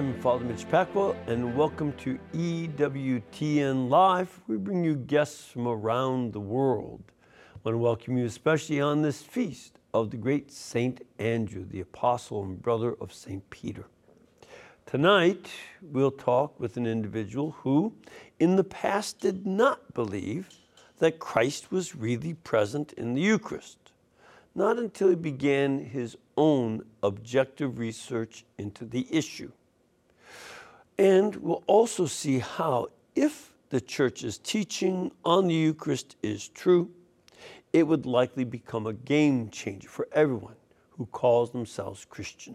I'm Father Mitch Pacwa, and welcome to EWTN Live. We bring you guests from around the world. I want to welcome you especially on this feast of the great Saint Andrew, the apostle and brother of Saint Peter. Tonight, we'll talk with an individual who, in the past, did not believe that Christ was really present in the Eucharist. Not until he began his own objective research into the issue. And we'll also see how, if the church's teaching on the Eucharist is true, it would likely become a game changer for everyone who calls themselves Christian.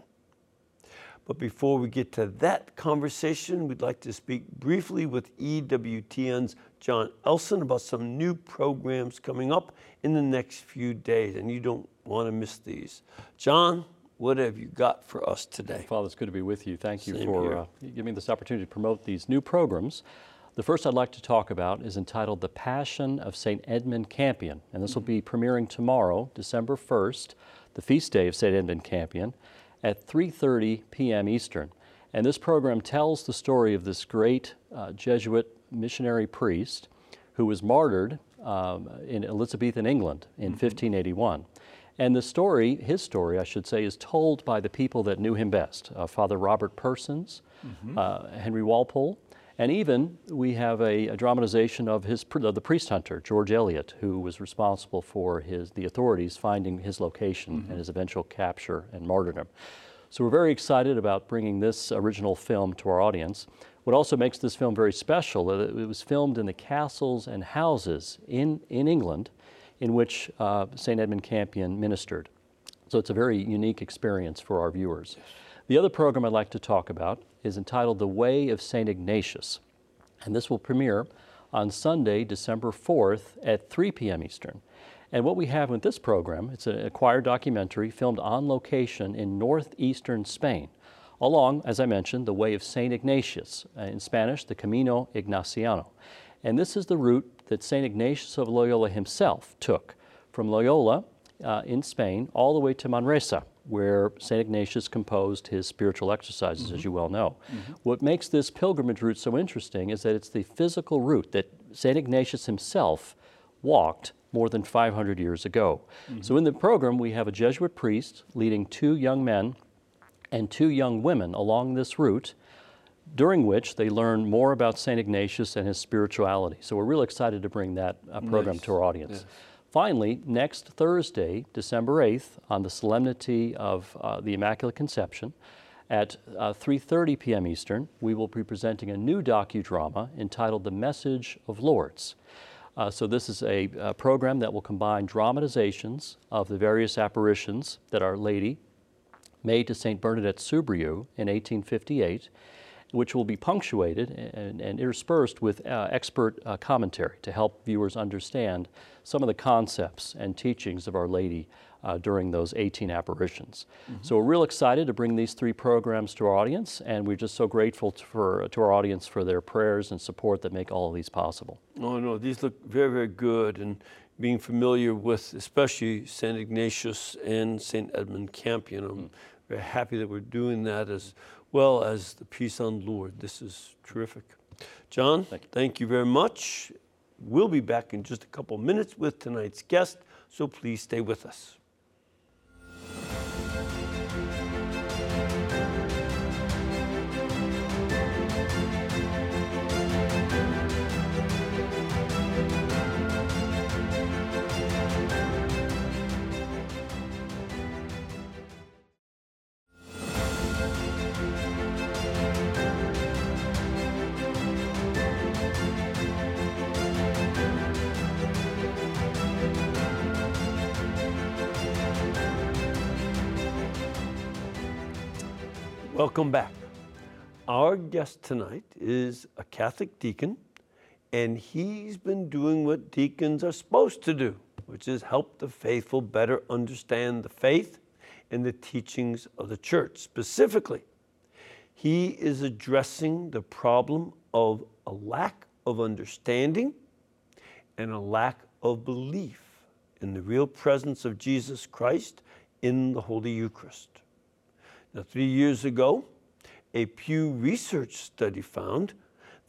But before we get to that conversation, we'd like to speak briefly with EWTN's John Elson about some new programs coming up in the next few days, and you don't want to miss these. John, what have you got for us today? Father, it's good to be with you. Thank you Same for uh, giving me this opportunity to promote these new programs. The first I'd like to talk about is entitled The Passion of St. Edmund Campion, and this will be premiering tomorrow, December 1st, the feast day of St. Edmund Campion, at 3:30 p.m. Eastern. And this program tells the story of this great uh, Jesuit missionary priest who was martyred um, in Elizabethan England in 1581. And the story, his story, I should say, is told by the people that knew him best uh, Father Robert Persons, uh, Henry Walpole, and even we have a, a dramatization of, his, of the priest hunter, George Eliot, who was responsible for his, the authorities finding his location and his eventual capture and martyrdom. So we're very excited about bringing this original film to our audience. What also makes this film very special, uh, that it was filmed in the castles and houses in, in England in which uh, St. Edmund Campion ministered. So it's a very unique experience for our viewers. The other program I'd like to talk about is entitled The Way of St. Ignatius, and this will premiere on Sunday, December 4th at 3 p.m. Eastern. And what we have with this program, it's an acquired documentary filmed on location in northeastern Spain, along, as I mentioned, the way of St. Ignatius, uh, in Spanish, the Camino Ignaciano. And this is the route that St. Ignatius of Loyola himself took from Loyola uh, in Spain all the way to Manresa, where St. Ignatius composed his spiritual exercises, as mm-hmm. you well know. Mm-hmm. What makes this pilgrimage route so interesting is that it's the physical route that St. Ignatius himself walked more than 500 years ago. Mm-hmm. So in the program, we have a Jesuit priest leading two young men and two young women along this route, during which they learn more about St. Ignatius and his spirituality. So we're really excited to bring that uh, program Nice. to our audience. Finally, next Thursday, December 8th, on the solemnity of uh, the Immaculate Conception, at uh, 3:30 p.m. Eastern, we will be presenting a new docudrama entitled "The Message of Lourdes." Uh, so this is a, uh program that will combine dramatizations of the various apparitions that Our Lady made to St. Bernadette Soubirous in 1858, which will be punctuated and, and interspersed with uh, expert uh, commentary to help viewers understand some of the concepts and teachings of Our Lady uh, during those 18 apparitions. So we're real excited to bring these three programs to our audience, and we're just so grateful to, for, to our audience for their prayers and support that make all of these possible. Oh, no, these look very, very good. And being familiar with especially St. Ignatius and St. Edmund Campion, I'm very happy that we're doing that as well as the Piece on Lourdes. This is terrific. John, thank you. very much. We'll be back in just a couple minutes with tonight's guest, so please stay with us. Welcome back. Our guest tonight is a Catholic deacon, and he's been doing what deacons are supposed to do, which is help the faithful better understand the faith and the teachings of the church. Specifically, he is addressing the problem of a lack of understanding and a lack of belief in the real presence of Jesus Christ in the Holy Eucharist. Now, three years ago, A Pew Research study found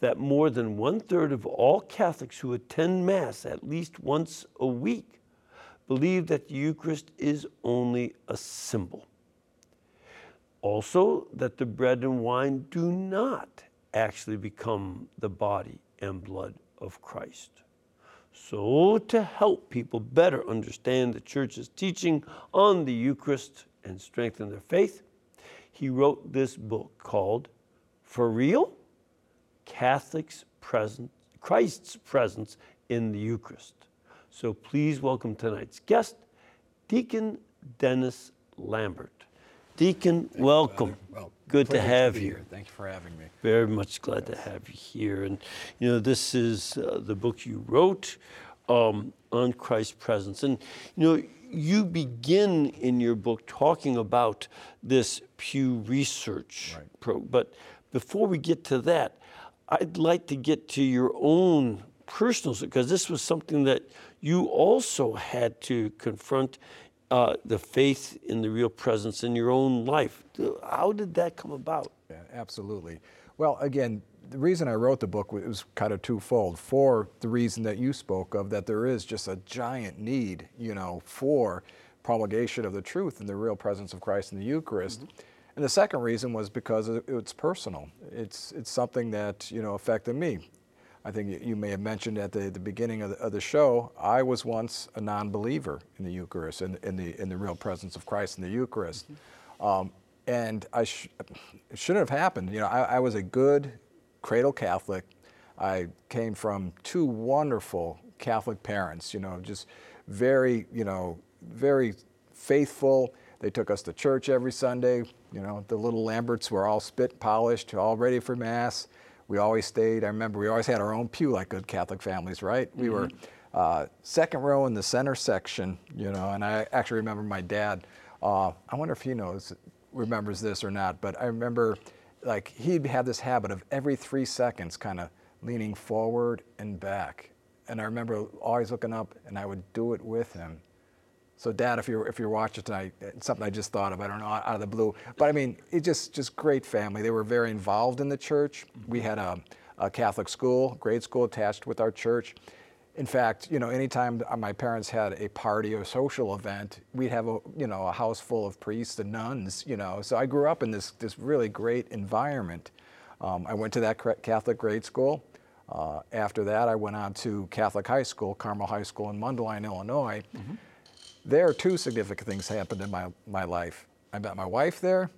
that more than one third of all Catholics who attend Mass at least once a week believe that the Eucharist is only a symbol. Also, that the bread and wine do not actually become the body and blood of Christ. So, to help people better understand the Church's teaching on the Eucharist and strengthen their faith, he wrote this book called For Real Catholics Presence, Christ's Presence in the Eucharist. So, please welcome tonight's guest, Deacon Dennis Lambert. Deacon, welcome. Well, Good to have be you. here. Thank you for having me. Very much glad to have you here. And, you know, this is uh, the book you wrote um, on Christ's presence. And, you know, you begin in your book talking about this Pew Research. Right. Pro, but before we get to that, I'd like to get to your own personal, because this was something that you also had to confront uh, the faith in the real presence in your own life. How did that come about? Yeah, absolutely. Well, again, the reason I wrote the book was kind of twofold. For the reason that you spoke of, that there is just a giant need, you know, for promulgation of the truth and the real presence of Christ in the Eucharist. And the second reason was because it's personal. It's it's something that you know affected me. I think you- may have mentioned at the, the beginning of the, of the show, I was once a non-believer in the Eucharist, in, in, the, in the real presence of Christ in the Eucharist. Um, and I sh- it shouldn't have happened. You know, I, I was a good cradle Catholic. I came from two wonderful Catholic parents, you know, just very, you know, very faithful. They took us to church every Sunday. You know, the little Lamberts were all spit polished, all ready for Mass. We always stayed. I remember we always had our own pew like good Catholic families, right? We were uh, second row in the center section, you know, and I actually remember my dad. Uh, I wonder if he knows, remembers this or not, but I remember like he'd have this habit of every three seconds kind of leaning forward and back. And I remember always looking up and I would do it with him. So, Dad, if you're if you're watching tonight, something I just thought of. I don't know out of the blue, but I mean, it just just great family. They were very involved in the church. We had a, a Catholic school, grade school attached with our church. In fact, you know, anytime my parents had a party or social event, we'd have a you know a house full of priests and nuns. You know, so I grew up in this this really great environment. Um, I went to that Catholic grade school. Uh, after that, I went on to Catholic high school, Carmel High School in Mundelein, Illinois there two significant things happened in my, my life. I met my wife there,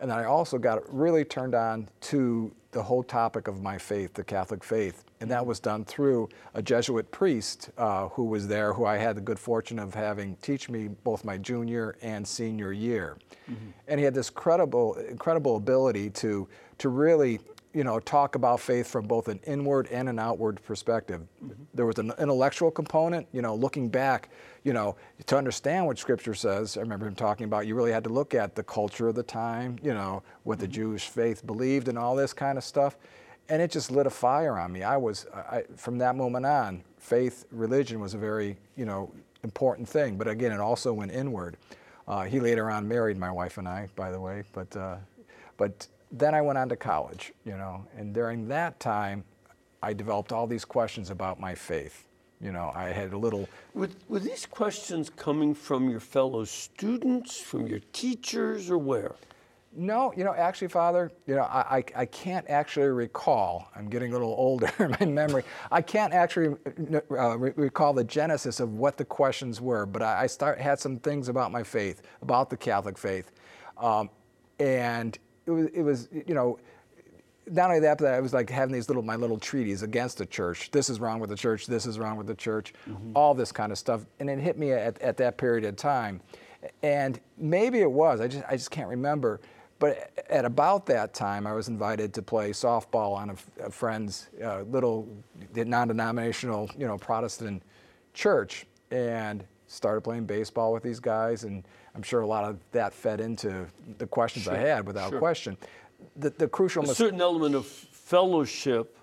and then I also got really turned on to the whole topic of my faith, the Catholic faith. And that was done through a Jesuit priest uh, who was there, who I had the good fortune of having teach me both my junior and senior year. And he had this credible, incredible ability to, to really you know, talk about faith from both an inward and an outward perspective. There was an intellectual component, you know, looking back, you know, to understand what Scripture says. I remember him talking about you really had to look at the culture of the time, you know, what the Jewish faith believed and all this kind of stuff. And it just lit a fire on me. I was, I, from that moment on, faith, religion was a very, you know, important thing. But again, it also went inward. Uh, he later on married my wife and I, by the way. But, uh, but then I went on to college, you know, and during that time, I developed all these questions about my faith. You know, I had a little. Were, were these questions coming from your fellow students, from your teachers, or where? No, you know, actually, Father, you know, I, I, I can't actually recall. I'm getting a little older in my memory. I can't actually uh, re- recall the genesis of what the questions were, but I, I start had some things about my faith, about the Catholic faith, um, and it was, it was, you know, not only that, but I was like having these little my little treaties against the church. This is wrong with the church. This is wrong with the church. All this kind of stuff, and it hit me at, at that period of time. And maybe it was. I just I just can't remember. But at about that time, I was invited to play softball on a friend's uh, little non-denominational, you know, Protestant church, and started playing baseball with these guys. And I'm sure a lot of that fed into the questions I had, without sure. question. The, the crucial A mis- certain element of fellowship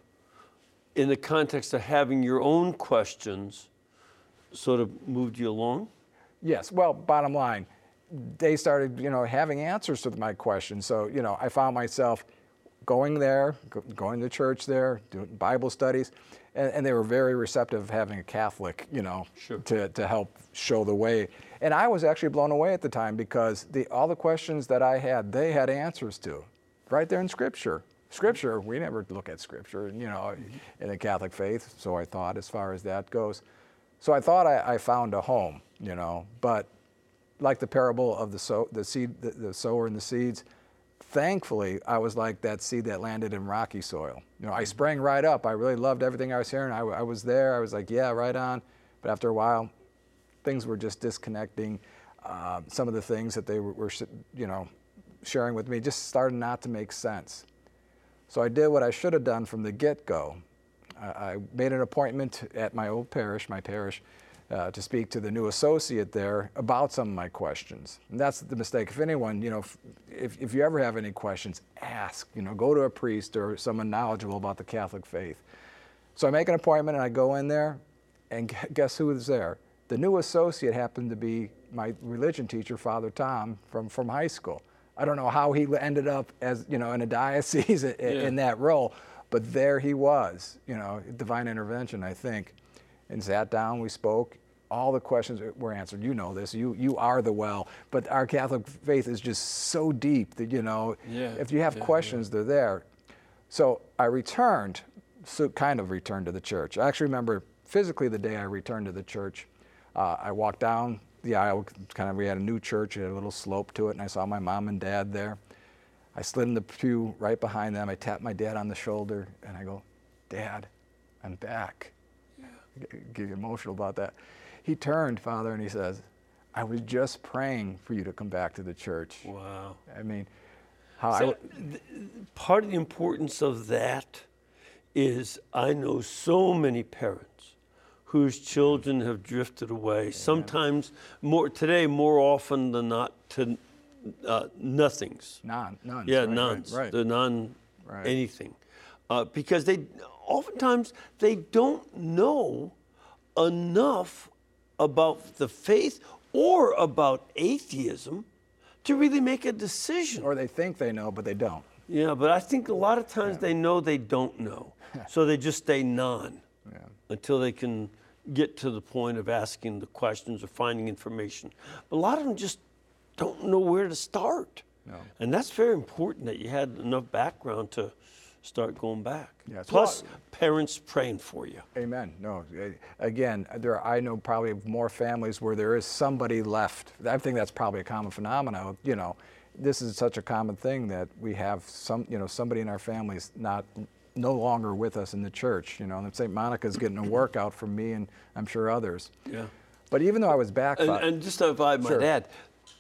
in the context of having your own questions sort of moved you along? Yes. Well, bottom line, they started, you know, having answers to my questions. So, you know, I found myself going there, go, going to church there, doing Bible studies, and, and, they were very receptive of having a Catholic, you know, sure. to, to help show the way. And I was actually blown away at the time because the, all the questions that I had, they had answers to, right there in Scripture. Scripture, we never look at Scripture, you know, in the Catholic faith, so I thought as far as that goes. So I thought I, I found a home, you know, but like the parable of the, sow, the seed, the, the sower and the seeds, thankfully, I was like that seed that landed in rocky soil. You know, I sprang right up. I really loved everything I was hearing. I, I was there. I was like, yeah, right on. But after a while, things were just disconnecting. Uh, some of the things that they were, were, you know, sharing with me just started not to make sense. So I did what I should have done from the get-go. I, I made an appointment at my old parish, my parish, uh, to speak to the new associate there about some of my questions. And that's the mistake. If anyone, you know, if, if you ever have any questions, ask. You know, go to a priest or someone knowledgeable about the Catholic faith. So I make an appointment and I go in there, and guess who is there? The new associate happened to be my religion teacher, Father Tom, from, from high school. I don't know how he ended up as, you know, in a diocese in, yeah. in that role, but there he was, you know, divine intervention, I think and sat down. We spoke. All the questions were answered. You know this. You you are the well. But our Catholic faith is just so deep that you know yeah, if you have yeah, questions, yeah. they're there. So I returned, so kind of returned to the church. I actually remember physically the day I returned to the church. Uh, I walked down the aisle. Kind of, we had a new church. It had a little slope to it, and I saw my mom and dad there. I slid in the pew right behind them. I tapped my dad on the shoulder, and I go, "Dad, I'm back." Get emotional about that. He turned, Father, and he says, I was just praying for you to come back to the church. Wow. I mean, how so th- part of the importance of that is I know so many parents whose children have drifted away. Yeah. Sometimes more today, more often than not, to uh, nothings. Non, none. Yeah, right, nones. Right, right. The non right. anything, uh, because they oftentimes they don't know enough about the faith or about atheism to really make a decision. Or they think they know, but they don't. Yeah, but I think a lot of times yeah. they know they don't know. so they just stay non yeah. until they can get to the point of asking the questions or finding information. But a lot of them just don't know where to start. No. And that's very important that you had enough background to start going back. Yeah, Plus, parents praying for you. Amen. No, eh, again, there I know probably more families where there is somebody left. I think that's probably a common phenomenon. You know, this is such a common thing that we have some, you know, somebody in our families not no longer with us in the church. You know, and St. Monica's getting a workout from me and I'm sure others. Yeah. But even though I was back, and, and just to I might sure. add,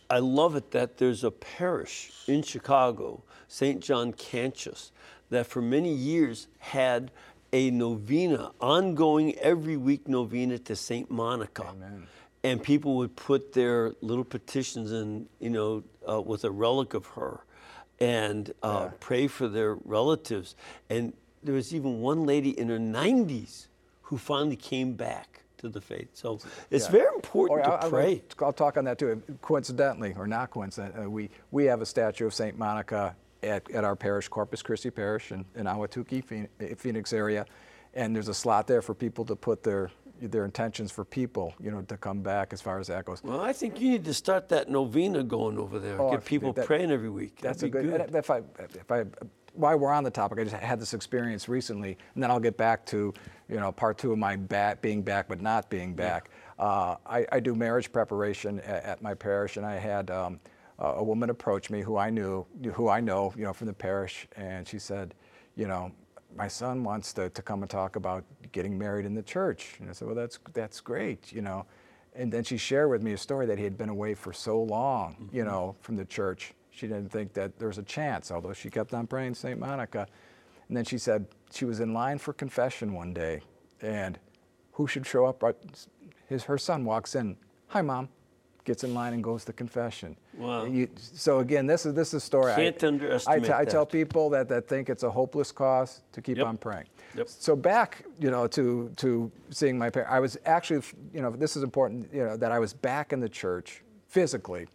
I love it that there's a parish in Chicago, St. John Cantius, that for many years had a novena, ongoing every week novena to St. Monica. Amen. And people would put their little petitions in, you know, uh, with a relic of her and uh, yeah. pray for their relatives. And there was even one lady in her 90s who finally came back to the faith. So it's yeah. very important to I'll, pray. I'll, I'll, talk on that too. Coincidentally, or not coincidentally, uh, we, we have a statue of St. Monica at, at our parish, Corpus Christi Parish in, in Ahwatukee, Phoenix area. And there's a slot there for people to put their their intentions for people, you know, to come back as far as that goes. Well, I think you need to start that novena going over there. Oh, Get people that, praying every week. That's That'd a good. good. If I, if I, while we're on the topic, I just had this experience recently, and then I'll get back to, you know, part two of my back, being back but not being back. Yeah. Uh, I, I, do marriage preparation at, at, my parish, and I had. Um, uh, a woman approach me who I knew, who I know, you know, from the parish, and she said, you know, my son wants to, to come and talk about getting married in the church. And I said, well, that's, that's great, you know. And then she shared with me a story that he had been away for so long, mm-hmm. you know, from the church. She didn't think that there was a chance, although she kept on praying St. Monica. And then she said she was in line for confession one day, and who should show up? His, her son walks in. Hi, mom gets in line and goes to confession. Wow. You, so again, this is this is a story. Can't I, underestimate I, t- I tell people that, that think it's a hopeless cause to keep yep. on praying. Yep. So back, you know, to to seeing my parents, I was actually, you know, this is important, you know, that I was back in the church physically,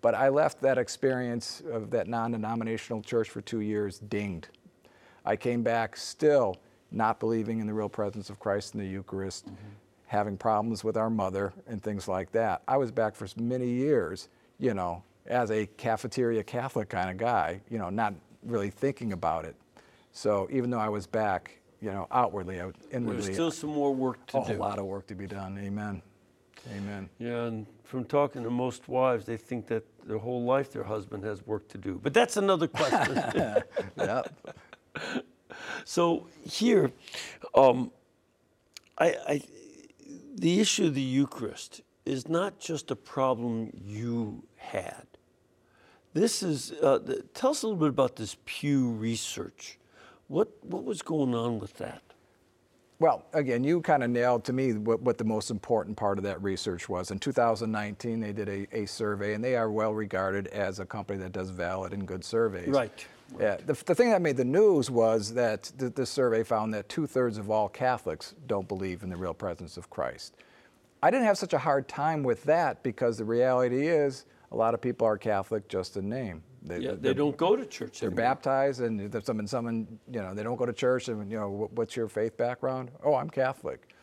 but I left that experience of that non-denominational church for two years dinged, I came back still not believing in the real presence of Christ in the Eucharist, mm-hmm. having problems with our mother and things like that. I was back for many years, you know, as a cafeteria Catholic kind of guy, you know, not really thinking about it. So even though I was back, you know, outwardly, inwardly, there's still some more work to oh, do. A lot of work to be done. Amen. Amen. Yeah, and from talking to most wives, they think that their whole life their husband has work to do. But that's another question. yep. So here, um, I, I, the issue of the Eucharist is not just a problem you had. This is, uh, the, tell us a little bit about this Pew research. What, what was going on with that? Well, again, you kind of nailed to me what, what, the most important part of that research was. In 2019, they did a, a, survey, and they are well regarded as a company that does valid and good surveys. Right. Yeah, the, the thing that made the news was that the, the survey found that two thirds of all Catholics don't believe in the real presence of Christ. I didn't have such a hard time with that because the reality is a lot of people are Catholic just in name. They, yeah, they don't go to church. They're anymore. baptized, and there's someone, someone, you know, they don't go to church. And you know, what's your faith background? Oh, I'm Catholic.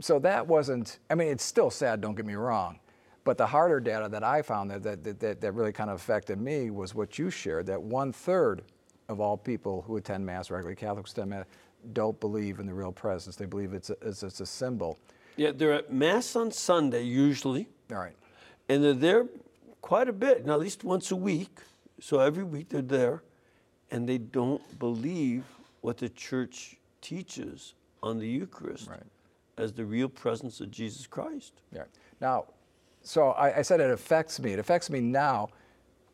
So that wasn't. I mean, it's still sad. Don't get me wrong, but the harder data that I found that that that, that really kind of affected me was what you shared. That one third of all people who attend Mass regularly, Catholics attend Mass, don't believe in the real presence. They believe it's a, it's, it's a symbol. Yeah, they're at Mass on Sunday usually. All right. And they're there quite a bit, now at least once a week. So every week they're there, and they don't believe what the church teaches on the Eucharist right. as the real presence of Jesus Christ. Yeah. Now, so I, I, said it affects me. It affects me now,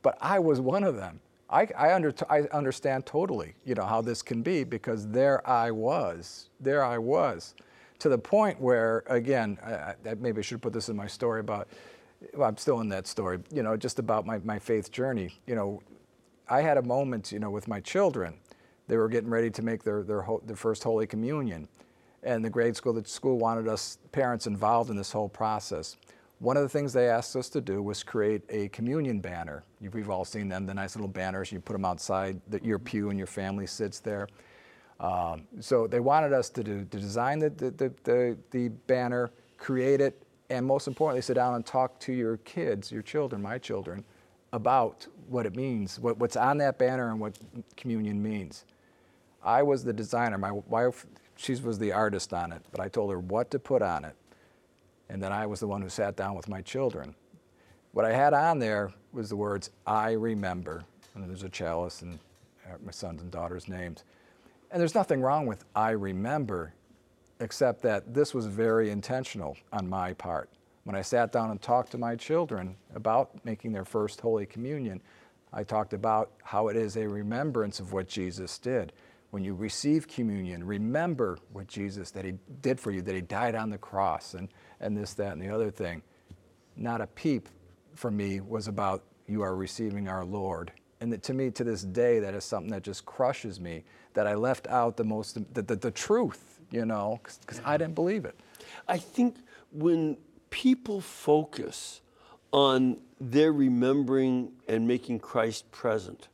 but I was one of them. I, I, under, I understand totally, you know, how this can be because there I was. There I was, to the point where, again, I, I, maybe I should put this in my story about well, I'm still in that story, you know, just about my, my faith journey. You know, I had a moment, you know, with my children. They were getting ready to make their, their, their first Holy Communion. And the grade school, the school wanted us parents involved in this whole process. One of the things they asked us to do was create a communion banner. We've all seen them, the nice little banners. You put them outside the, your pew and your family sits there. Um, so they wanted us to, do, to design the, the, the, the banner, create it, and most importantly, sit down and talk to your kids, your children, my children, about what it means, what, what's on that banner and what communion means. I was the designer. My wife, she was the artist on it, but I told her what to put on it. And then I was the one who sat down with my children. What I had on there was the words, I remember. And there's a chalice and uh, my sons and daughters' names. And there's nothing wrong with I remember except that this was very intentional on my part. When I sat down and talked to my children about making their first Holy Communion, I talked about how it is a remembrance of what Jesus did. When you receive communion, remember what Jesus that he did for you, that he died on the cross and, and this, that, and the other thing. Not a peep for me was about you are receiving our Lord. And that to me, to this day, that is something that just crushes me, that I left out the most, the, the, the truth you know, because I didn't believe it. I think when people focus on their remembering and making Christ present,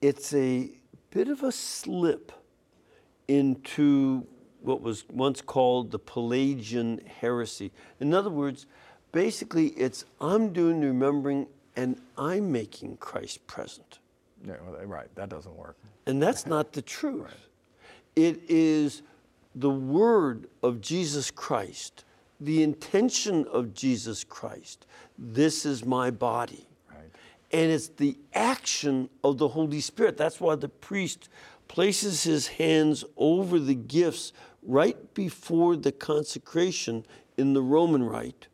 it's a bit of a slip into what was once called the Pelagian heresy. In other words, basically, it's I'm doing the remembering and I'm making Christ present. Yeah, well, right. That doesn't work. And that's not the truth. Right. It is the word of Jesus Christ, the intention of Jesus Christ. This is my body. Right. And it's the action of the Holy Spirit. That's why the priest places his hands over the gifts right before the consecration in the Roman rite.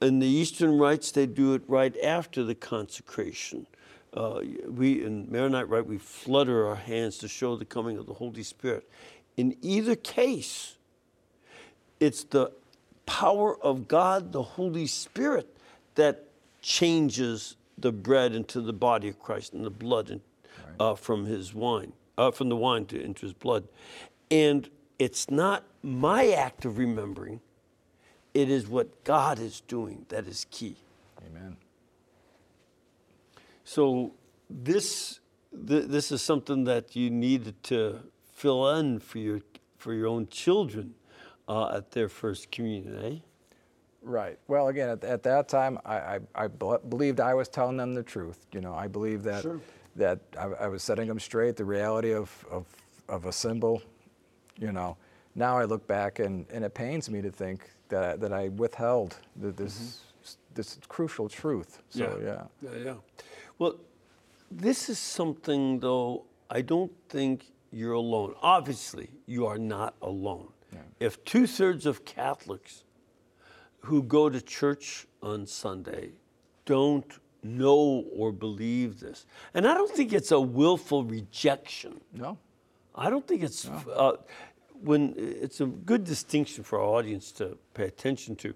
In the Eastern rites, they do it right after the consecration. Uh, we in Maronite rite, we flutter our hands to show the coming of the Holy Spirit. In either case, it's the power of God, the Holy Spirit, that changes the bread into the body of Christ and the blood in, uh, from his wine, uh, from the wine to into his blood. And it's not my act of remembering, it is what God is doing that is key. Amen. So this th- this is something that you needed to fill in for your for your own children uh, at their first communion, eh? Right. Well, again, at, at that time, I, I, I bel- believed I was telling them the truth. You know, I believed that Sure. that I, I was setting them straight, the reality of, of, of a symbol. You know, now I look back and, and it pains me to think that I, that I withheld th- this this crucial truth. So yeah. Yeah, yeah. Well, this is something, though, I don't think you're alone. Obviously, you are not alone. If two thirds of Catholics who go to church on Sunday don't know or believe this, and I don't think it's a willful rejection. No. I don't think it's uh, when it's a good distinction for our audience to pay attention to.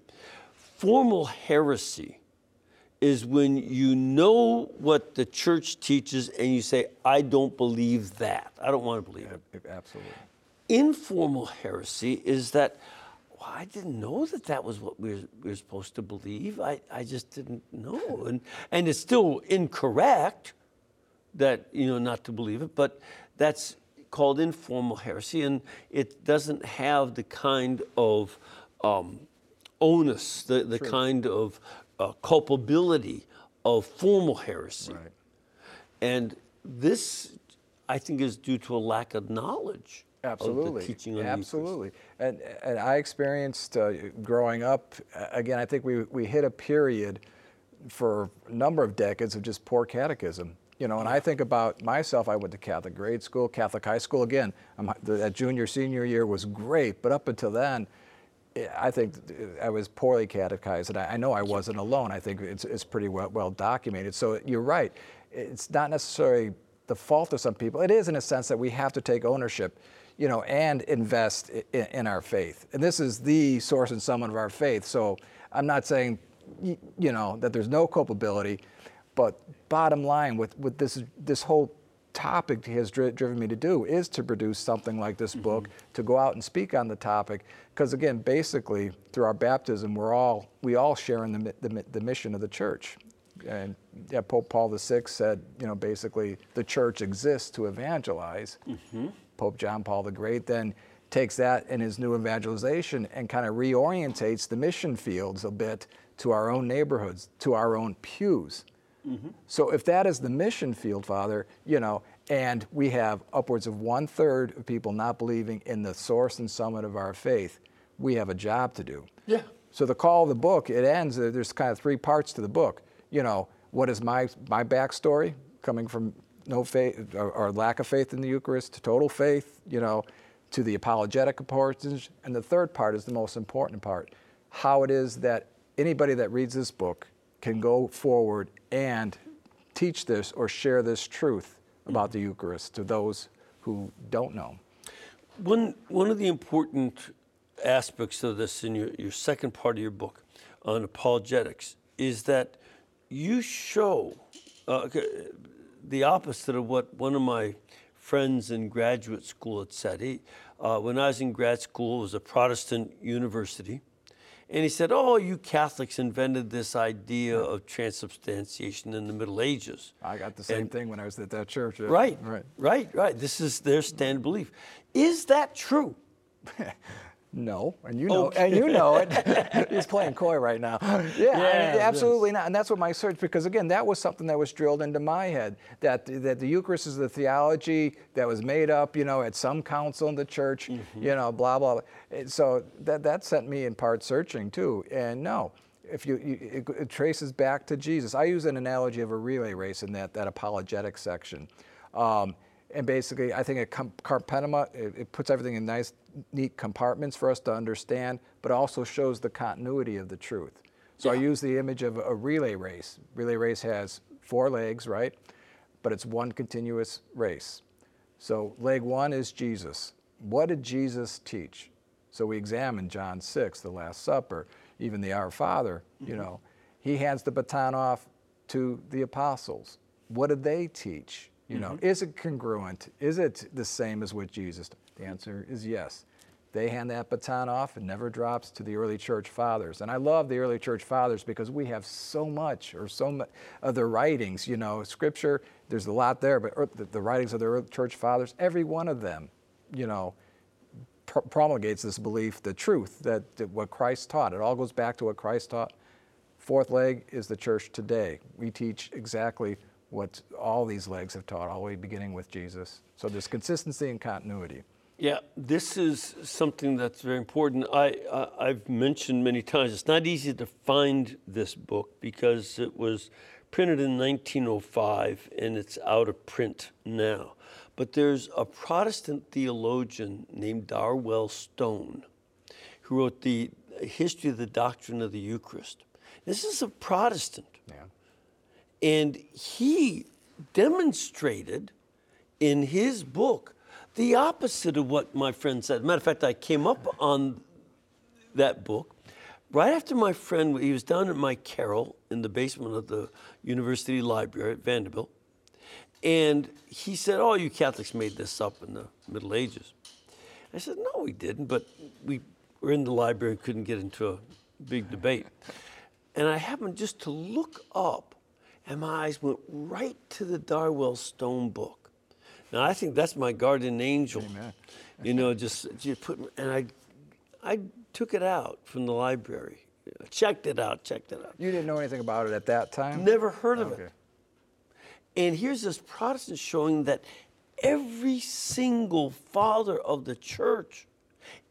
Formal heresy is when you know what the church teaches and you say, I don't believe that. I don't want to believe it. Absolutely. Informal heresy is that, well, I didn't know that that was what we were, we were supposed to believe. I, I just didn't know. And, and it's still incorrect that you know not to believe it, but that's called informal heresy, and it doesn't have the kind of um, onus, the, the kind of uh, culpability of formal heresy. Right. And this, I think, is due to a lack of knowledge Absolutely. of the teaching on. Absolutely. And, and I experienced uh, growing up, again, I think we, we hit a period for a number of decades of just poor catechism. You know, and I think about myself, I went to Catholic grade school, Catholic high school. Again, I'm, that junior, senior year was great, but up until then, I think I was poorly catechized, and I, know I wasn't alone. I think it's, it's pretty well, well documented. So you're right. It's not necessarily the fault of some people. It is in a sense that we have to take ownership, you know, and invest in, in our faith. And this is the source and summit of our faith. So I'm not saying, you know, that there's no culpability, but bottom line, with, with this this whole topic has dri- driven me to do is to produce something like this mm-hmm. book to go out and speak on the topic. Because again basically through our baptism we're all we all share in the, the, the mission of the church. And yeah, Pope Paul VI said you know basically the church exists to evangelize. Mm-hmm. Pope John Paul the Great then takes that in his new evangelization and kind of reorientates the mission fields a bit to our own neighborhoods to our own pews so if that is the mission field, Father, you know, and we have upwards of one third of people not believing in the source and summit of our faith, we have a job to do. Yeah. So the call of the book, it ends. uh, There's kind of three parts to the book. You know, what is my my backstory coming from no faith or, or lack of faith in the Eucharist to total faith. You know, to the apologetic importance, and the third part is the most important part: how it is that anybody that reads this book can go forward and teach this or share this truth about the Eucharist to those who don't know. One, one of the important aspects of this in your, your second part of your book on apologetics is that you show uh, the opposite of what one of my friends in graduate school had said. He, uh, when I was in grad school, it was a Protestant university. And he said, Oh, you Catholics invented this idea of transubstantiation in the Middle Ages. I got the same And- thing when I was at that church. yeah. Right, Right. right, right. This is their standard belief. Is that true? No, and you know, and you know it. He's playing coy right now. Yeah, I- Yeah, absolutely not. And that's what my search, because again, that was something that was drilled into my head that that the Eucharist is the theology that was made up, you know, at some council in the church, Mm-hmm. you know, blah blah. blah. So that that sent me in part searching too. And no, if you, you it, it traces back to Jesus. I use an analogy of a relay race in that that apologetic section. Um, and basically, I think it com- it, it puts everything in nice, neat compartments for us to understand, but also shows the continuity of the truth. So I use the image of a relay race. Relay race has four legs, right? But it's one continuous race. So leg one is Jesus. What did Jesus teach? So we examine John 6, the Last Supper, even the Our Father, you mm-hmm. know. He hands the baton off to the apostles. What did they teach? You know, mm-hmm. is it congruent? Is it the same as what Jesus? Answer is yes. they hand that baton off and never drops to the early church fathers. And I love the early church fathers because we have so much or so much of their writings, you know, scripture, there's a lot there, but the, writings of the early church fathers, every one of them, you know, pr- promulgates this belief, the truth that, that what Christ taught. It all goes back to what Christ taught. Fourth leg is the church today. We teach exactly what all these legs have taught, all the way beginning with Jesus. So there's consistency and continuity. Yeah, this is something that's very important. I, uh, I've mentioned many times it's not easy to find this book because it was printed in 1905 and it's out of print now. But there's a Protestant theologian named Darwell Stone who wrote the History of the Doctrine of the Eucharist. This is a Protestant. Yeah. And he demonstrated in his book the opposite of what my friend said. Matter of fact, I came up on that book right after my friend, he was down at my carrel in the basement of the university library at Vanderbilt. And he said, Oh, you Catholics made this up in the Middle Ages. I said, No, we didn't, but we were in the library and couldn't get into a big debate. And I happened just to look up, and my eyes went right to the Darwell Stone book. Now I think that's my guardian angel. Amen. You know, just, just put, and I, I took it out from the library, checked it out, checked it out. You didn't know anything about it at that time? Never heard of Okay. it. And here's this Protestant showing that every single father of the church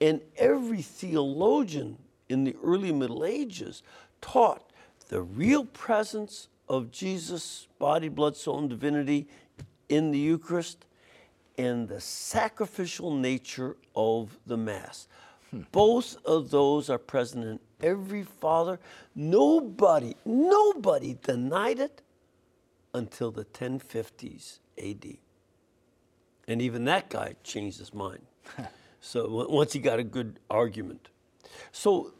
and every theologian in the early Middle Ages taught the real presence of Jesus' body, blood, soul, and divinity in the Eucharist and the sacrificial nature of the Mass. Both of those are present in every father. Nobody, nobody denied it until the 1050s AD. And even that guy changed his mind. so once he got a good argument. So,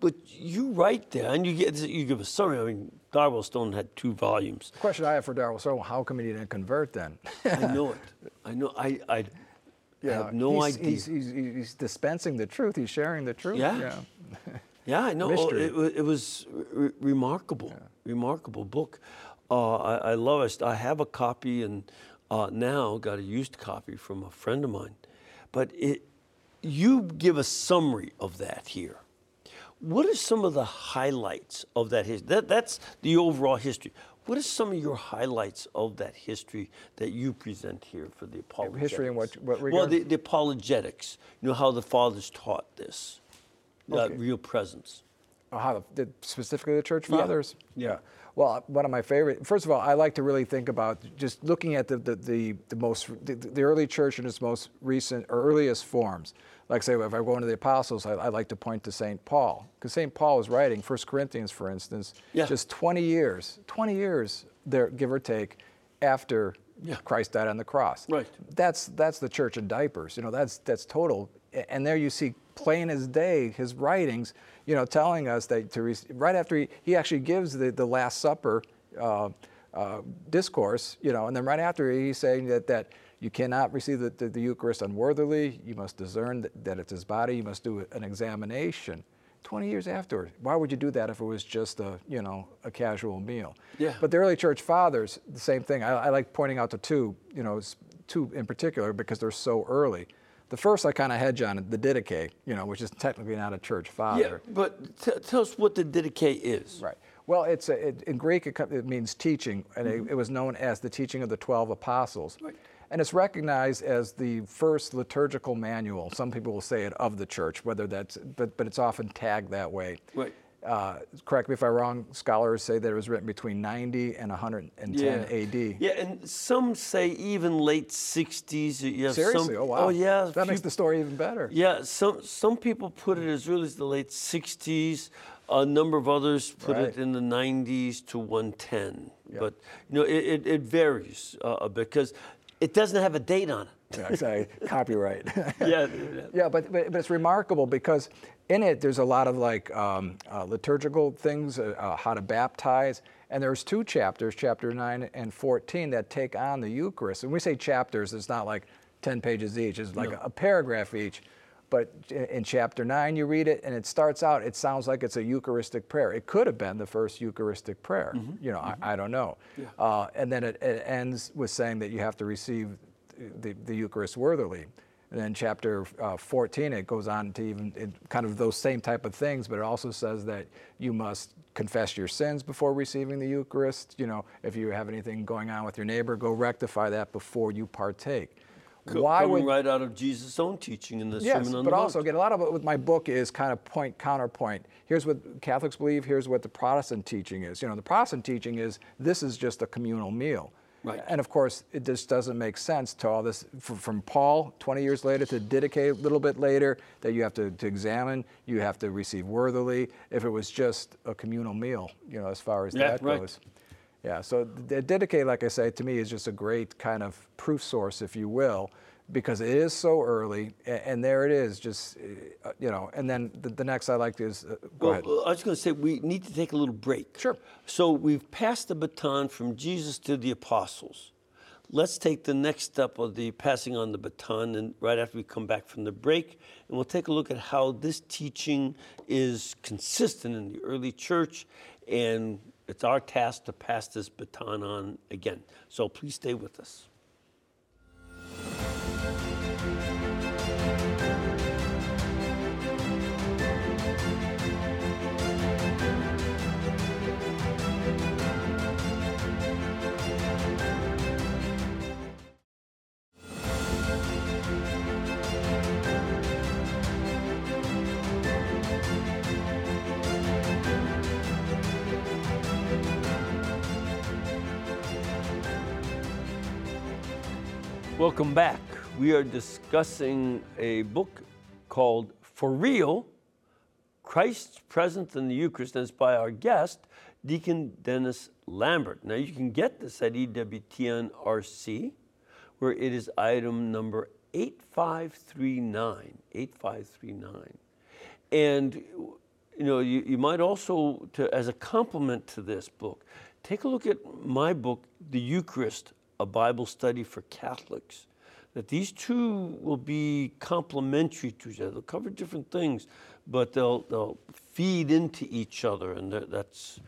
but you write there, and you get you give a summary. I mean, Darwell Stone had two volumes. The question I have for Darwell, so how come he didn't convert then? I know it. I know. I I, I have no he's, idea. He's, he's, he's dispensing the truth. He's sharing the truth. Yeah. Yeah, yeah I know. Oh, It, it was re- remarkable, remarkable book. Uh, I, I love it. I have a copy and uh, now got a used copy from a friend of mine. But it, you give a summary of that here. What are some of the highlights of that history? That, that's the overall history. What are some of your highlights of that history that you present here for the apologetics? History in what- what Well, the, the apologetics. You know how the fathers taught this, that Okay. real presence. Oh, how the, specifically the church Yeah. fathers? Yeah. Well, one of my favorite. First of all, I like to really think about just looking at the the, the, the most the, the early church in its most recent or earliest forms. Like say, if I go into the apostles, I, I like to point to Saint Paul because Saint Paul was writing First Corinthians, for instance, Yeah. just 20 years, 20 years there, give or take, after Yeah. Christ died on the cross. Right. That's that's the church in diapers. You know, that's that's total. And there you see plain as day his writings. You know, telling us that to right after he, he actually gives the, the Last Supper uh, uh, discourse. You know, and then right after he's saying that that you cannot receive the, the, the Eucharist unworthily. You must discern that, that it's his body. You must do an examination. 20 years afterward. Why would you do that if it was just a, you know, a casual meal? Yeah. But the early church fathers, the same thing. I, I like pointing out the two, you know, two in particular because they're so early. The first I kind of hedge on the Didache, you know, which is technically not a church father. Yeah, but t- tell us what the Didache is. Right. Well, it's a, it, in Greek it, it means teaching, and it, it was known as the teaching of the twelve apostles. Mm-hmm. Right. And it's recognized as the first liturgical manual. Some people will say it of the church, whether that's, but, but it's often tagged that way. Right. Uh, correct me if I'm wrong. Scholars say that it was written between 90 and 110 AD. Yeah, and some say even late 60s. You Seriously? Some, oh wow. Oh, yeah. That few- makes the story even better. Yeah, some some people put it as early as the late 60s. A number of others put Right. it in the 90s to 110. But you know, it, it, it varies uh, a bit because it doesn't have a date on it. Yeah, exactly. Copyright. yeah. yeah, but, but but it's remarkable because in it there's a lot of like um, uh, liturgical things, uh, uh, how to baptize, and there's two chapters, chapter nine and fourteen, that take on the Eucharist. And we say chapters, it's not like ten pages each; it's like No. a paragraph each But in chapter 9, you read it, and it starts out, it sounds like it's a Eucharistic prayer. It could have been the first Eucharistic prayer. Mm-hmm. You know, mm-hmm. I, I, don't know. Yeah. Uh, and then it, it, ends with saying that you have to receive the, the Eucharist worthily. And then chapter uh, 14, it goes on to even it, kind of those same type of things, but it also says that you must confess your sins before receiving the Eucharist. You know, if you have anything going on with your neighbor, go rectify that before you partake. Why coming would, right out of Jesus' own teaching in the yes, Sermon on the mount. but the also Mount. again, a lot of it with my book is kind of point counterpoint. Here's what Catholics believe. Here's what the Protestant teaching is. You know, the Protestant teaching is this is just a communal meal. Right. And of course, it just doesn't make sense to all this from Paul 20 years later to Didache a little bit later that you have to, to examine, you have to receive worthily. If it was just a communal meal, you know, as far as yeah, that right. goes. Yeah, so the Didache, like I say, to me is just a great kind of proof source, if you will, because it is so early, and, there it is, just uh, you know. And then the, the next I like is uh, go well, ahead. I was going to say we need to take a little break. Sure. So we've passed the baton from Jesus to the apostles. Let's take the next step of the passing on the baton, and right after we come back from the break, and we'll take a look at how this teaching is consistent in the early church, and it's our task to pass this baton on again. So please stay with us. Welcome back. We are discussing a book called For Real Christ's Presence in the Eucharist, and it's by our guest, Deacon Dennis Lambert. Now, you can get this at EWTNRC, where it is item number 8539. 8539. And, you know, you, you might also, to, as a complement to this book, take a look at my book, The Eucharist a Bible study for Catholics. That these two will be complementary to each other. They'll cover different things, but they'll, they'll feed into each other, and that's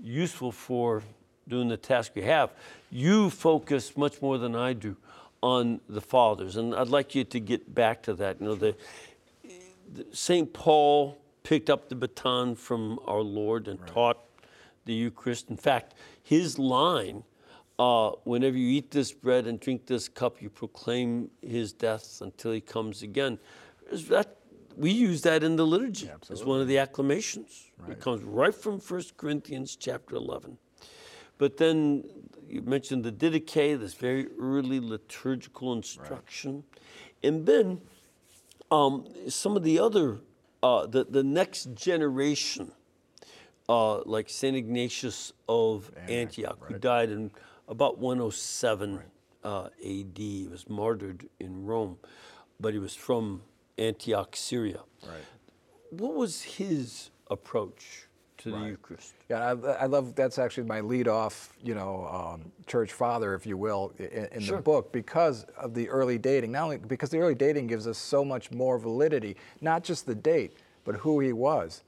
useful for doing the task we have. You focus much more than I do on the fathers, and I'd like you to get back to that. You know, the, the St. Paul picked up the baton from our Lord and right. taught the Eucharist. In fact, his line uh, whenever you eat this bread and drink this cup, you proclaim his death until he comes again. That, we use that in the liturgy as one of the acclamations. Right. It comes right from 1 Corinthians chapter 11. But then you mentioned the Didache, this very early liturgical instruction. Right. And then um, some of the other, uh, the, the next generation, uh, like St. Ignatius of Antioch, Antioch right. who died in about 107 right. uh, AD. He was martyred in Rome, but he was from Antioch, Syria. Right. What was his approach to right. the Eucharist? Yeah, I, I, love that's actually my lead off, you know, um, church father, if you will, in, in sure. the book because of the early dating. Not only because the early dating gives us so much more validity, not just the date, but who he was.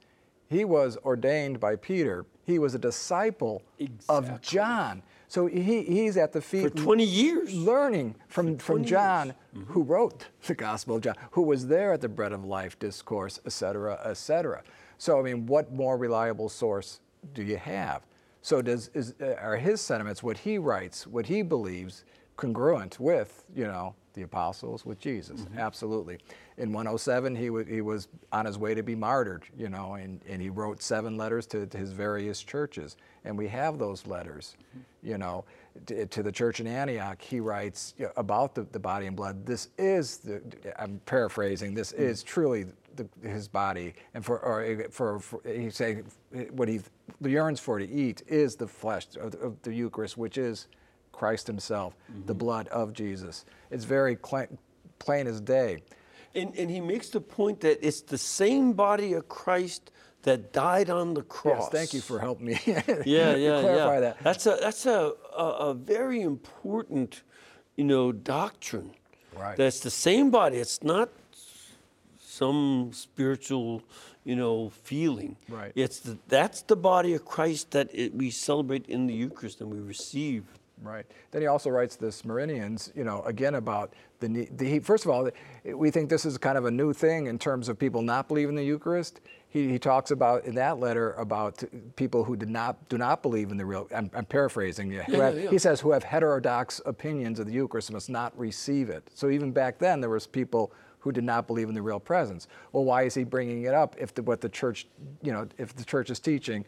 He was ordained by Peter. He was a disciple exactly. of John. So he, he's at the feet for 20 years learning from, from John, mm-hmm. who wrote the Gospel of John, who was there at the Bread of Life discourse, et cetera, et cetera. So, I mean, what more reliable source do you have? So, does, is, are his sentiments, what he writes, what he believes, congruent with, you know, the apostles, with Jesus? Mm-hmm. Absolutely. In 107, he, w- he was on his way to be martyred, you know, and, and he wrote seven letters to, to his various churches. And we have those letters. You know, to, to, the church in Antioch, he writes you know, about the, the body and blood. This is the, I'm paraphrasing, this mm. is truly the, his body. And for, or for, for he say, what he yearns for to eat is the flesh of the, of the Eucharist, which is Christ himself, mm-hmm. the blood of Jesus. It's very plain, plain as day. And, and he makes the point that it's the same body of Christ that died on the cross. Yes, thank you for helping me. yeah, yeah, clarify yeah. that. That's a that's a, a, a very important, you know, doctrine. Right. That's the same body. It's not some spiritual, you know, feeling. Right. It's the, that's the body of Christ that it, we celebrate in the Eucharist and we receive. Right. Then he also writes the Smyrnaeans, you know, again about the need. The, first of all, we think this is kind of a new thing in terms of people not believing the Eucharist. He, he talks about in that letter about people who did not do not believe in the real. I'm, I'm paraphrasing. Yeah, yeah, yeah. He says who have heterodox opinions of the Eucharist must not receive it. So even back then, there was people who did not believe in the real presence. Well, why is he bringing it up if the, what the church, you know, if the church is teaching,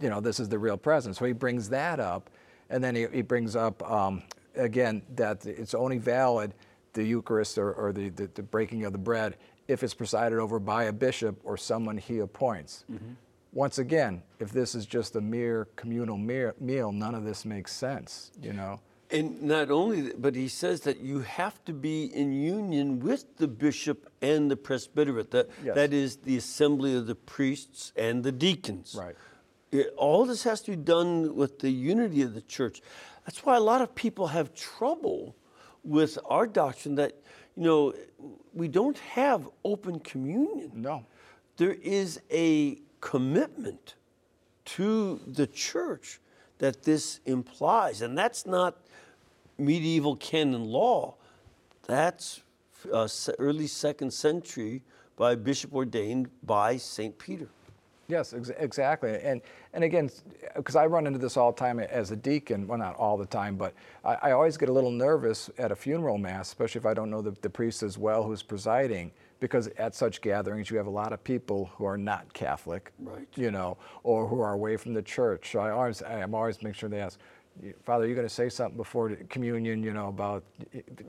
you know, this is the real presence? So he brings that up and then he, he brings up, um, again, that it's only valid, the Eucharist or, or the, the, the, breaking of the bread, if it's presided over by a bishop or someone he appoints. Mm-hmm. Once again, if this is just a mere communal meal, none of this makes sense, you know? And not only, but he says that you have to be in union with the bishop and the presbyterate. That, yes. that is the assembly of the priests and the deacons. Right. It, all this has to be done with the unity of the church. That's why a lot of people have trouble with our doctrine that, you know, we don't have open communion. No. There is a commitment to the church that this implies. And that's not medieval canon law. That's uh, early second century by bishop ordained by St. Peter. Yes, ex- exactly. And and again, because I run into this all the time as a deacon. Well, not all the time, but I, I, always get a little nervous at a funeral mass, especially if I don't know the, the priest as well who's presiding. Because at such gatherings, you have a lot of people who are not Catholic, right. you know, or who are away from the church. So I always, I'm always make sure they ask, Father, you're going to say something before communion, you know, about,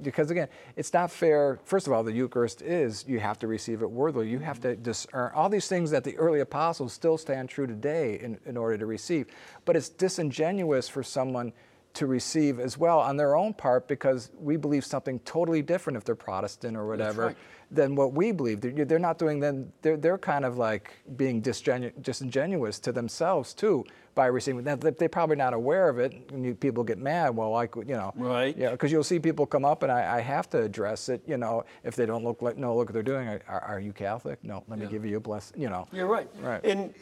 because again, it's not fair. First of all, the Eucharist is, you have to receive it worthily. You have to discern all these things that the early apostles still stand true today in, in order to receive. But it's disingenuous for someone to receive as well on their own part because we believe something totally different if they're Protestant or whatever right. Than what we believe. They're, they're not doing then they're, they're kind of like being disgenu- disingenuous to themselves too by receiving that. They're probably not aware of it. And you, people get mad. Well, like you know, right? Yeah, because you'll see people come up and I, I, have to address it. You know, if they don't look like no, look what they're doing. Are, are you Catholic? No, let me give you a blessing, You know. You're right. Right. And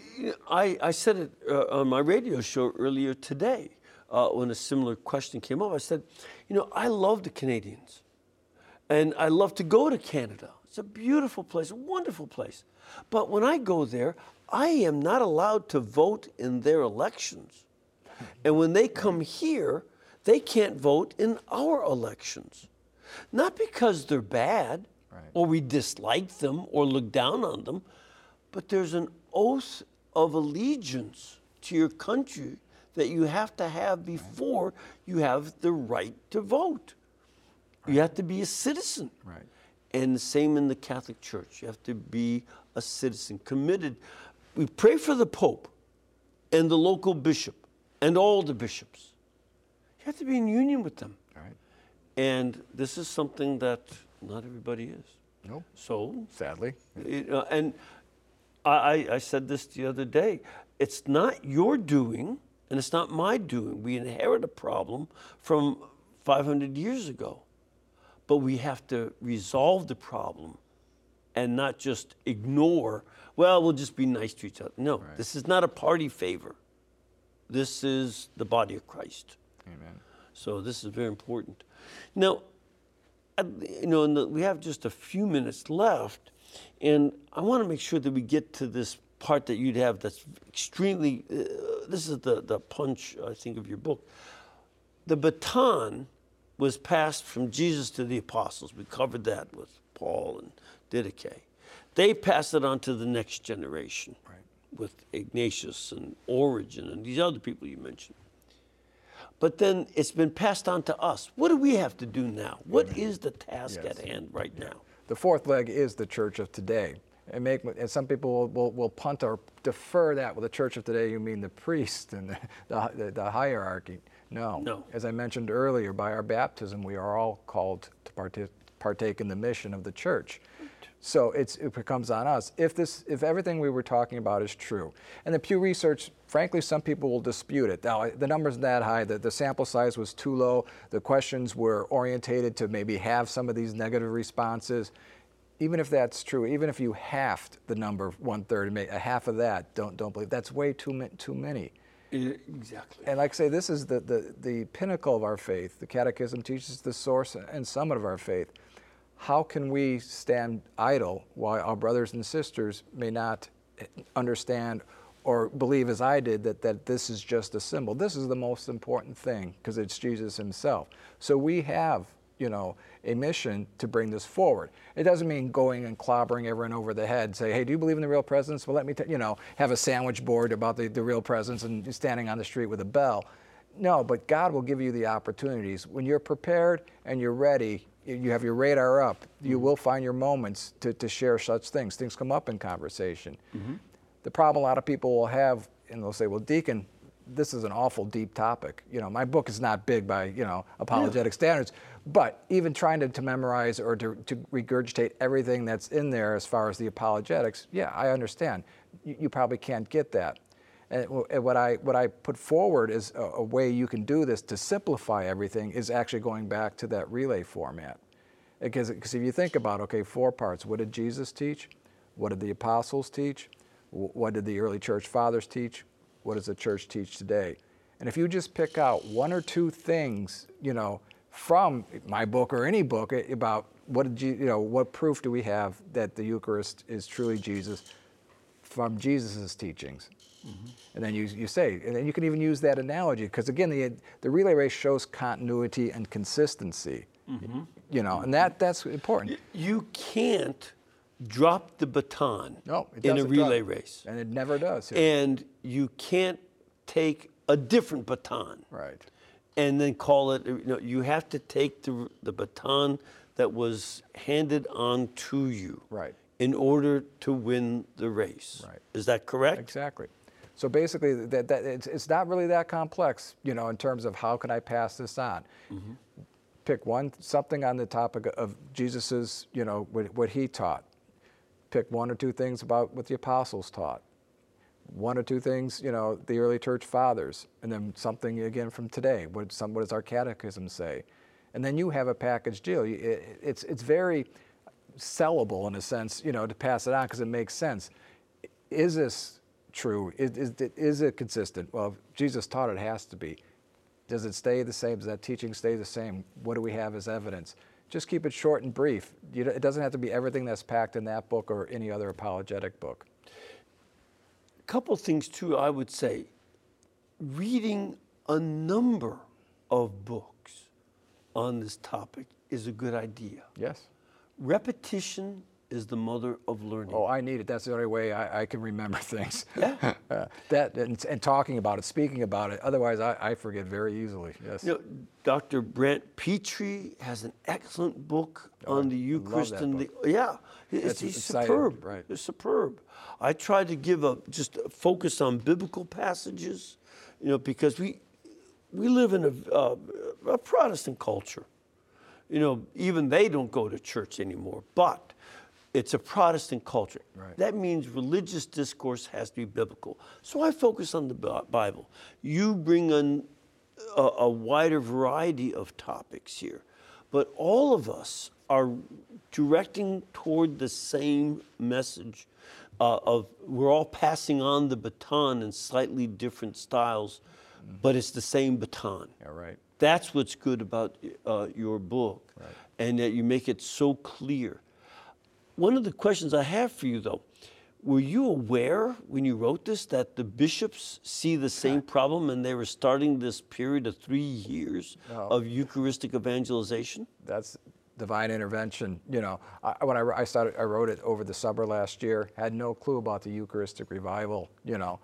I I said it uh, on my radio show earlier today uh, when a similar question came up. I said, you know, I love the Canadians, and I love to go to Canada. It's a beautiful place, a wonderful place. But when I go there, I am not allowed to vote in their elections. And when they come here, they can't vote in our elections. Not because they're bad right. or we dislike them or look down on them, but there's an oath of allegiance to your country that you have to have before you have the right to vote. Right. You have to be a citizen. Right. And the same in the Catholic Church. You have to be a citizen, committed. We pray for the Pope and the local bishop and all the bishops. You have to be in union with them. Right. And this is something that not everybody is. No. So, sadly. It, uh, and I, I said this the other day it's not your doing and it's not my doing. We inherit a problem from 500 years ago. But we have to resolve the problem and not just ignore, well, we'll just be nice to each other. No, right. this is not a party favor. This is the body of Christ. Amen. So this is very important. Now, you know, the, we have just a few minutes left, and I want to make sure that we get to this part that you'd have that's extremely, uh, this is the, the punch, I think, of your book. The baton was passed from Jesus to the apostles. We covered that with Paul and Didache. They passed it on to the next generation right. with Ignatius and Origen and these other people you mentioned. But then it's been passed on to us. What do we have to do now? What is the task yes. at hand right now? The fourth leg is the church of today and make and some people will, will, will, punt or defer that with the church of today you mean the priest and the, the, the, hierarchy no. No. As i mentioned earlier by our baptism we are all called to partake, partake in the mission of the church. So it's, it becomes on us. If this if everything we were talking about is true and the pew research frankly some people will dispute it. Now the numbers that high. The, the sample size was too low. The questions were orientated to maybe have some of these negative responses. Even if that's true, even if you halved the number one third a half of that, don't don't believe that's way too too many. Exactly. And like I say, this is the, the, the pinnacle of our faith. The Catechism teaches the source and summit of our faith. How can we stand idle while our brothers and sisters may not understand or believe as I did that, that this is just a symbol? This is the most important thing because it's Jesus himself. So we have, you know, a mission to bring this forward. It doesn't mean going and clobbering everyone over the head, say, hey, do you believe in the real presence? Well, let me, you know, have a sandwich board about the, the real presence and standing on the street with a bell. No, but God will give you the opportunities. When you're prepared and you're ready, you have your radar up, you mm-hmm. will find your moments to, to share such things. Things come up in conversation. Mm-hmm. The problem a lot of people will have, and they'll say, well, Deacon, this is an awful deep topic. You know, my book is not big by, you know, apologetic yeah. standards, but even trying to, to memorize or to, to regurgitate everything that's in there as far as the apologetics, yeah, I understand. You, you probably can't get that. And what I, what I put forward is a, a, way you can do this to simplify everything is actually going back to that relay format. Because, because if you think about, okay, four parts. What did Jesus teach? What did the apostles teach? What did the early church fathers teach? What does the church teach today? And if you just pick out one or two things, you know, from my book or any book about what did you, you know, what proof do we have that the Eucharist is truly Jesus from Jesus' teachings? Mm-hmm. And then you, you say, and then you can even use that analogy, because again, the, the relay race shows continuity and consistency. Mm-hmm. You know, and that, that's important. You can't drop the baton no, in a relay race. And it never does. Yeah. And you can't take a different baton. Right. And then call it, you know, you have to take the, the baton that was handed on to you. Right. In order to win the race. Right. Is that correct? Exactly. So basically, that, that it's, it's not really that complex, you know, in terms of how can I pass this on. Mm-hmm. Pick one something on the topic of Jesus's, you know, what, what he taught. Pick one or two things about what the apostles taught. One or two things, you know, the early church fathers, and then something again from today. What, some, what does our catechism say? And then you have a package deal. It, it's, it's very sellable in a sense, you know, to pass it on because it makes sense. Is this true? Is, is, is it consistent? Well, Jesus taught it has to be. Does it stay the same? Does that teaching stay the same? What do we have as evidence? Just keep it short and brief. You, it doesn't have to be everything that's packed in that book or any other apologetic book. Couple things, too, I would say. Reading a number of books on this topic is a good idea. Yes. Repetition is the mother of learning. Oh, I need it. That's the only way I, I can remember things. Yeah. uh, that and, and, talking about it, speaking about it. Otherwise, I, I forget very easily. Yes. You know, Dr. Brant Pitre has an excellent book oh, on the Eucharist and the yeah. It's, he's superb. Right. It's superb. I try to give a just a focus on biblical passages, you know, because we we live in a, uh, a Protestant culture. You know, even they don't go to church anymore, but it's a Protestant culture. Right. That means religious discourse has to be biblical. So I focus on the Bible. You bring in a, a wider variety of topics here, but all of us are directing toward the same message uh, of we're all passing on the baton in slightly different styles, mm-hmm. but it's the same baton. Yeah, right. That's what's good about uh, your book, right. and that you make it so clear. One of the questions I have for you, though, were you aware when you wrote this that the bishops see the same problem and they were starting this period of three years no. of Eucharistic evangelization? That's divine intervention. You know, I, when I, I, started, I wrote it over the summer last year. Had no clue about the Eucharistic revival. You know,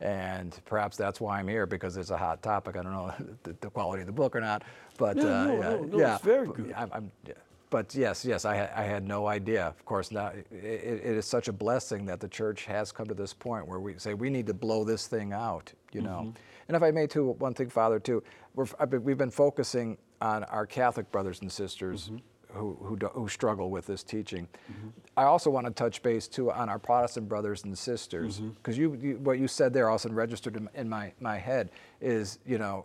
and perhaps that's why I'm here because it's a hot topic. I don't know the, the quality of the book or not, but no, uh, no, yeah, no, yeah, it's very good. I'm, I'm, yeah but yes, yes, I, I had no idea. Of course, now it, it is such a blessing that the church has come to this point where we say we need to blow this thing out, you know. Mm-hmm. And if I may, too, one thing, Father, too, been, we've been focusing on our Catholic brothers and sisters. Mm-hmm. Who, who, who, struggle with this teaching. Mm-hmm. I also want to touch base too on our Protestant brothers and sisters because mm-hmm. you, you, what you said there also registered in, in my, my head is you know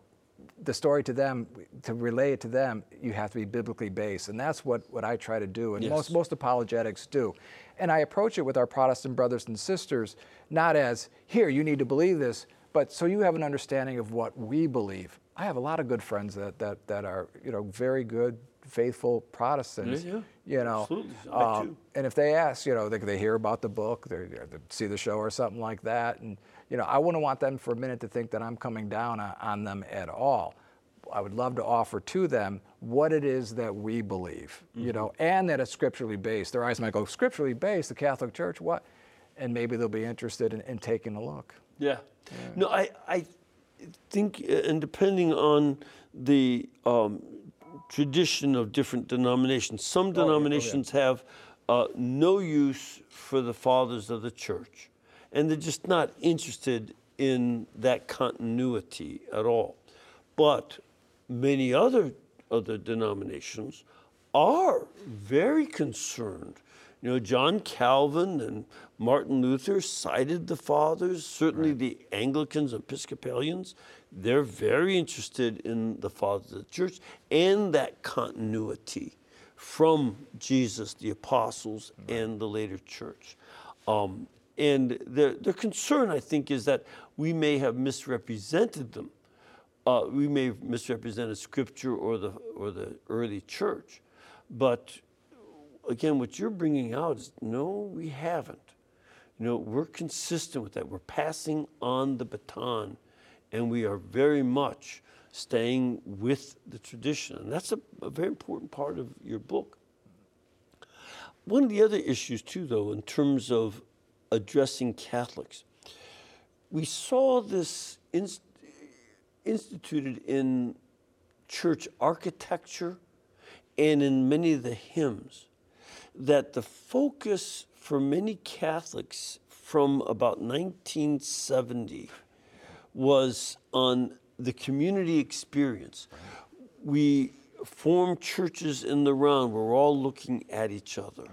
the story to them, to relay it to them, you have to be biblically based. And that's what, what I try to do, and Yes. most, most apologetics do. And I approach it with our Protestant brothers and sisters, not as, here, you need to believe this, but so you have an understanding of what we believe. I have a lot of good friends that, that, that are, you know, very good, faithful Protestants. Yeah, yeah. You know, Um, and if they ask, you know, they, they hear about the book, they, they see the show or something like that, and you know, I wouldn't want them for a minute to think that I'm coming down on, them at all. I would love to offer to them what it is that we believe, you know, and that it's scripturally based. Their eyes might go, scripturally based, the Catholic Church, what? And maybe they'll be interested in, in taking a look. Yeah. No, I, I think, uh, and depending on the um, tradition of different denominations, some denominations have uh, no use for the fathers of the church, and they're just not interested in that continuity at all. But many other other denominations are very concerned. You know, John Calvin and Martin Luther cited the fathers, certainly the Anglicans, and Episcopalians, they're very interested in the fathers of the church and that continuity from Jesus, the apostles, and the later church. Um, and their, their concern, I think, is that we may have misrepresented them uh, we may have misrepresented Scripture or the or the early church, but again, what you're bringing out is no, we haven't. You know, we're consistent with that. We're passing on the baton, and we are very much staying with the tradition, and that's a, a very important part of your book. One of the other issues, too, though, in terms of addressing Catholics, we saw this inst- instituted in church architecture and in many of the hymns that the focus for many Catholics from about 1970 was on the community experience. We formed churches in the round. We're all looking at each other.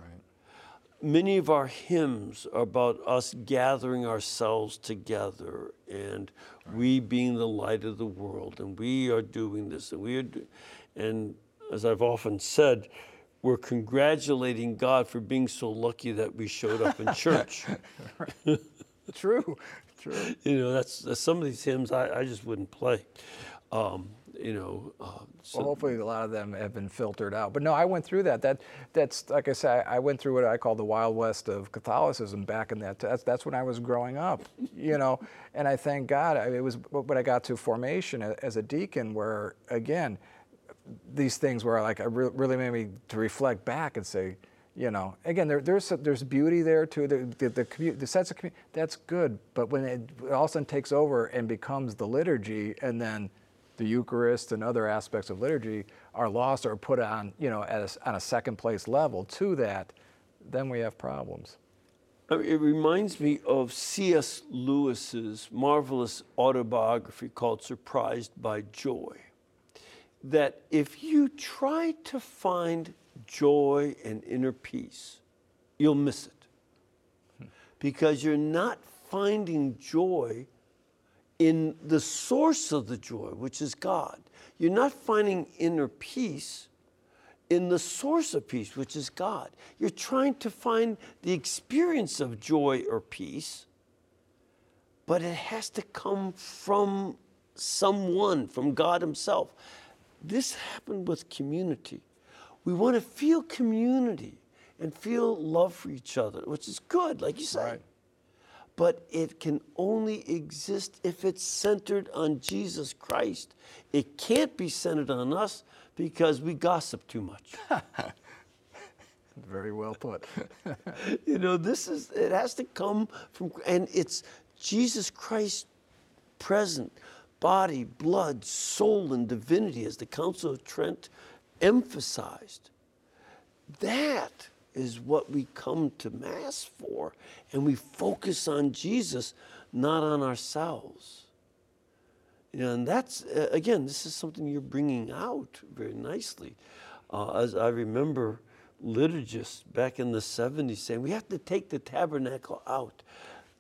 Many of our hymns are about us gathering ourselves together and we being the light of the world and we are doing this and we are do- and as I've often said, we're congratulating God for being so lucky that we showed up in church. True, true. you know, that's, that's some of these hymns I, I just wouldn't play. Um, you know, uh, so Well, hopefully a lot of them have been filtered out. But no, I went through that. That that's like I said, I went through what I call the wild west of Catholicism back in that. That's that's when I was growing up, you know. And I thank God I- it was when I got to formation as a deacon, where again, these things were like really made me to reflect back and say. You know, again, there, there's there's beauty there too. The the, the, commu- the sense of community that's good, but when it all of a sudden takes over and becomes the liturgy, and then the Eucharist and other aspects of liturgy are lost or put on, you know, at a on a second place level to that, then we have problems. Uh, it reminds me of C.S. Lewis's marvelous autobiography called Surprised by Joy. That if you try to find joy and inner peace, you'll miss it. Hmm. Because you're not finding joy in the source of the joy, which is God. You're not finding inner peace in the source of peace, which is God. You're trying to find the experience of joy or peace, but it has to come from someone, from God Himself. This happened with community. We want to feel community and feel love for each other, which is good, like you say. Right. But it can only exist if it's centered on Jesus Christ. It can't be centered on us because we gossip too much. Very well put. you know, this is, it has to come from, and it's Jesus Christ present, body, blood, soul, and divinity, as the Council of Trent emphasized. That is what we come to Mass for, and we focus on Jesus, not on ourselves. You know, and that's, uh, again, this is something you're bringing out very nicely. Uh, as I remember liturgists back in the 70s saying, we have to take the tabernacle out.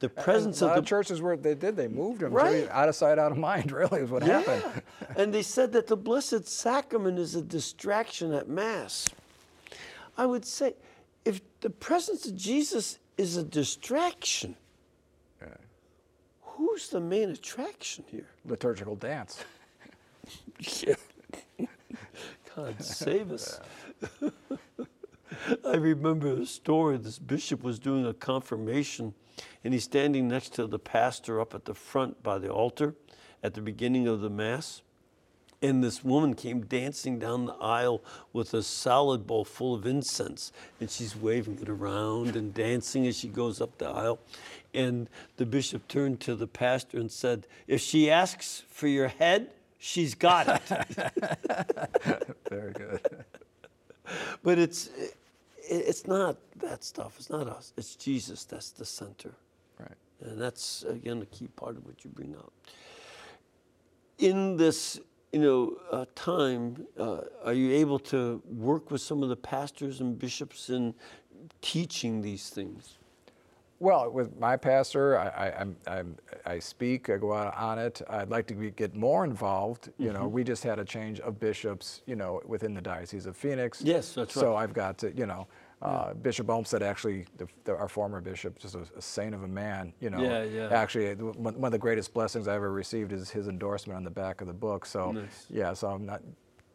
the presence a lot of the churches where they did, they moved them. Right. Out of sight, out of mind, really, is what happened. and they said that the Blessed Sacrament is a distraction at Mass. I would say, the presence of Jesus is a distraction, who's the main attraction here? Liturgical dance. Yeah. God save us. I remember a story. This bishop was doing a confirmation, and he's standing next to the pastor up at the front by the altar at the beginning of the Mass. And this woman came dancing down the aisle with a salad bowl full of incense, and she's waving it around and dancing as she goes up the aisle. And the bishop turned to the pastor and said, If she asks for your head, she's got it. Very good. but it's it, it's not that stuff. It's not us. It's Jesus. That's the center, Right. and that's again a key part of what you bring up. In this, you know, uh, time, uh, are you able to work with some of the pastors and bishops in teaching these things? Well, with my pastor, I, I, I'm, I'm, I speak, I go out on it. I'd like to be, get more involved. You know, we just had a change of bishops, you know, within the Diocese of Phoenix. Yes, that's So right. So I've got to, you know, uh, Bishop Olmsted, actually, the, the, our former bishop, just a, a saint of a man, you know. Yeah, yeah. Actually, one, one of the greatest blessings I ever received is his endorsement on the back of the book. So, Nice. yeah, so I'm not,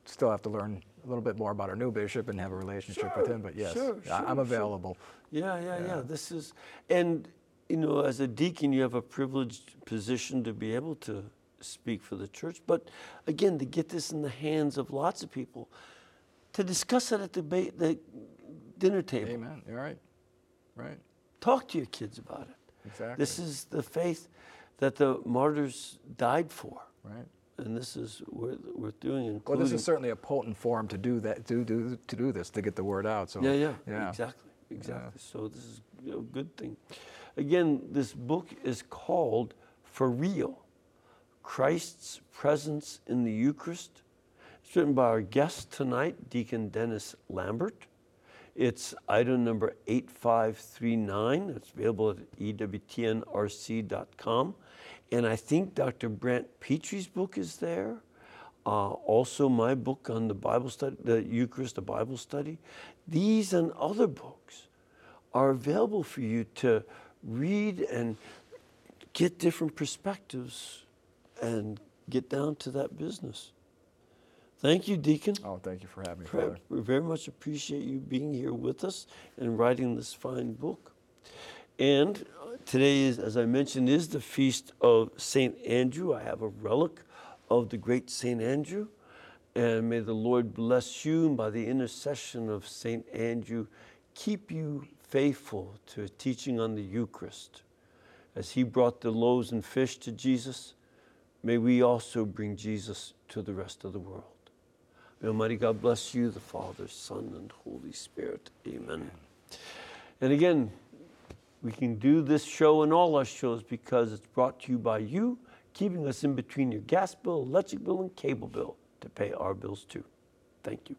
still have to learn a little bit more about our new bishop and have a relationship with him. But yes, sure, I- sure, I'm sure. available. Yeah, yeah, yeah, This is, and you know, as a deacon, you have a privileged position to be able to speak for the church. But again, to get this in the hands of lots of people, to discuss it at the, the dinner table. Amen. You're right. Right. Talk to your kids about it. Exactly. This is the faith that the martyrs died for, Right. and this is worth, worth doing. Well, this is certainly a potent forum to do that, to do to do this, to get the word out. So Yeah, yeah, yeah. exactly, exactly. So this is a good thing. Again, this book is called For Real Christ's Presence in the Eucharist. It's written by our guest tonight, Deacon Dennis Lambert. It's item number 8539. It's available at EWTNRC.com. And I think Dr. Brant Pitre's book is there. Uh, also, my book on the Bible study, the Eucharist, the Bible study. These and other books are available for you to read and get different perspectives and get down to that business. Thank you, Deacon. Oh, thank you for having me, Father. We very much appreciate you being here with us and writing this fine book. And uh, today is, as I mentioned, is the feast of Saint Andrew. I have a relic of the great Saint Andrew. And may the Lord bless you and by the intercession of Saint Andrew, keep you faithful to a teaching on the Eucharist. As he brought the loaves and fish to Jesus, may we also bring Jesus to the rest of the world. May Almighty God bless you, the Father, Son, and Holy Spirit. Amen. And again, we can do this show and all our shows because it's brought to you by you, keeping us in between your gas bill, electric bill, and cable bill to pay our bills too. Thank you.